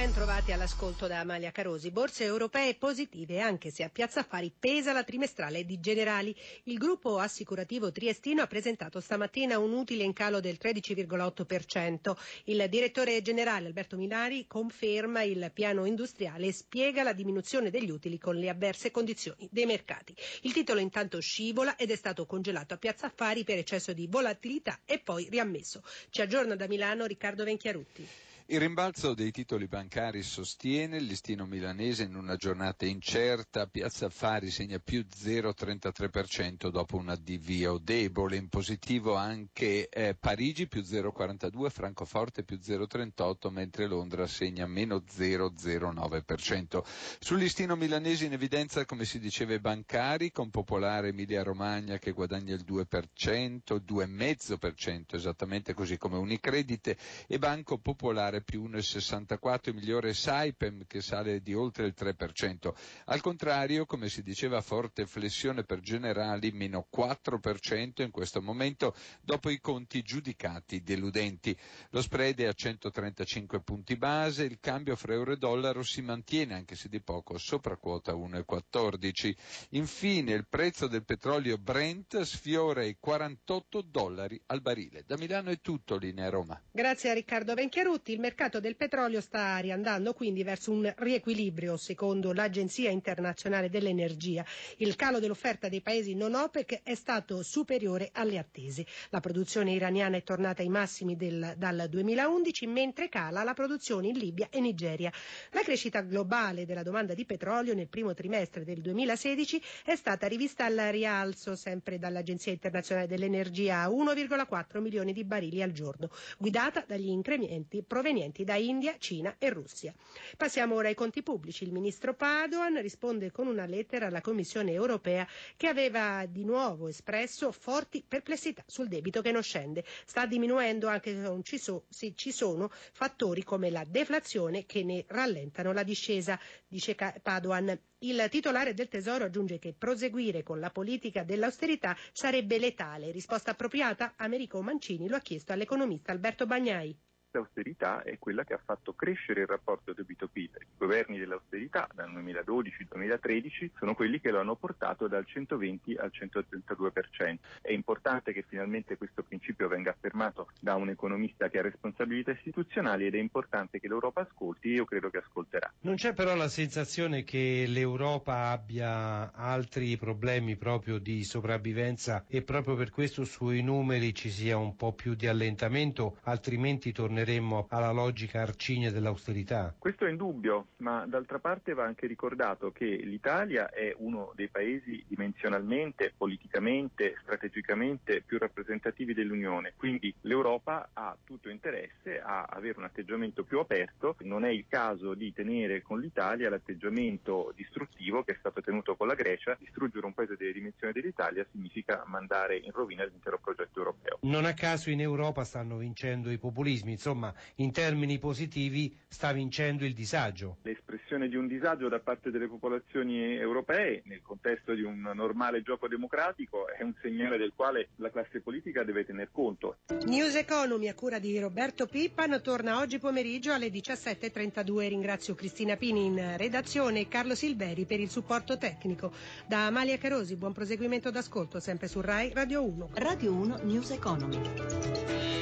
Ben trovati all'ascolto da Amalia Carosi. Borse europee positive, anche se a Piazza Affari pesa la trimestrale di Generali. Il gruppo assicurativo triestino ha presentato stamattina un utile in calo del 13,8%. Il direttore generale Alberto Minari conferma il piano industriale e spiega la diminuzione degli utili con le avverse condizioni dei mercati. Il titolo intanto scivola ed è stato congelato a Piazza Affari per eccesso di volatilità e poi riammesso. Ci aggiorna da Milano Riccardo Venchiarutti. Il rimbalzo dei titoli bancari sostiene il listino milanese in una giornata incerta, Piazza Affari segna più 0,33% dopo un addivio debole, in positivo anche eh, Parigi più 0,42%, Francoforte più 0,38%, mentre Londra segna meno 0,09%. Sul listino milanese in evidenza, come si diceva, i bancari, con Popolare Emilia Romagna che guadagna il 2%, 2,5% esattamente così come Unicredite e Banco Popolare più 1,64, migliore Saipem che sale di oltre il 3%. Al contrario, come si diceva, forte flessione per Generali, meno 4% in questo momento dopo i conti giudicati deludenti. Lo spread è a 135 punti base, il cambio fra euro e dollaro si mantiene anche se di poco sopra quota 1,14. Infine il prezzo del petrolio Brent sfiora i 48 dollari al barile. Da Milano è tutto, linea Roma. Grazie a Riccardo Venchiarutti. Mercato del petrolio sta riandando quindi verso un riequilibrio, secondo l'Agenzia internazionale dell'energia. Il calo dell'offerta dei paesi non OPEC è stato superiore alle attese. La produzione iraniana è tornata ai massimi del, dal 2011, mentre cala la produzione in Libia e Nigeria. La crescita globale della domanda di petrolio nel primo trimestre del 2016 è stata rivista al rialzo, sempre dall'Agenzia internazionale dell'energia, a 1,4 milioni di barili al giorno, guidata dagli incrementi provenienti provenienti da India, Cina e Russia. Passiamo ora ai conti pubblici. Il ministro Padoan risponde con una lettera alla Commissione europea che aveva di nuovo espresso forti perplessità sul debito che non scende. Sta diminuendo anche se non ci, so, se ci sono fattori come la deflazione che ne rallentano la discesa, dice Padoan. Il titolare del Tesoro aggiunge che proseguire con la politica dell'austerità sarebbe letale. Risposta appropriata? Americo Mancini lo ha chiesto all'economista Alberto Bagnai l'austerità è quella che ha fatto crescere il rapporto debito-PIL. I governi dell'austerità dal 2012-2013 sono quelli che lo hanno portato dal 120 al 132%. È importante che finalmente questo principio venga affermato da un economista che ha responsabilità istituzionali ed è importante che l'Europa ascolti e io credo che ascolterà. Non c'è però la sensazione che l'Europa abbia altri problemi proprio di sopravvivenza e proprio per questo sui numeri ci sia un po' più di allentamento, altrimenti tornerà torneremmo alla logica arcigna dell'austerità? Questo è indubbio, ma d'altra parte va anche ricordato che l'Italia è uno dei paesi dimensionalmente, politicamente, strategicamente più rappresentativi dell'Unione, quindi l'Europa ha tutto interesse a avere un atteggiamento più aperto, non è il caso di tenere con l'Italia l'atteggiamento distruttivo che è stato tenuto con la Grecia, distruggere un paese delle dimensioni dell'Italia significa mandare in rovina l'intero progetto europeo. Non a caso in Europa stanno vincendo i populismi, insomma insomma in termini positivi sta vincendo il disagio. L'espressione di un disagio da parte delle popolazioni europee nel contesto di un normale gioco democratico è un segnale del quale la classe politica deve tener conto. News Economy a cura di Roberto Pippan torna oggi pomeriggio alle 17.32. Ringrazio Cristina Pini in redazione e Carlo Silveri per il supporto tecnico. Da Amalia Carosi, buon proseguimento d'ascolto sempre su RAI Radio 1. Radio 1 News Economy.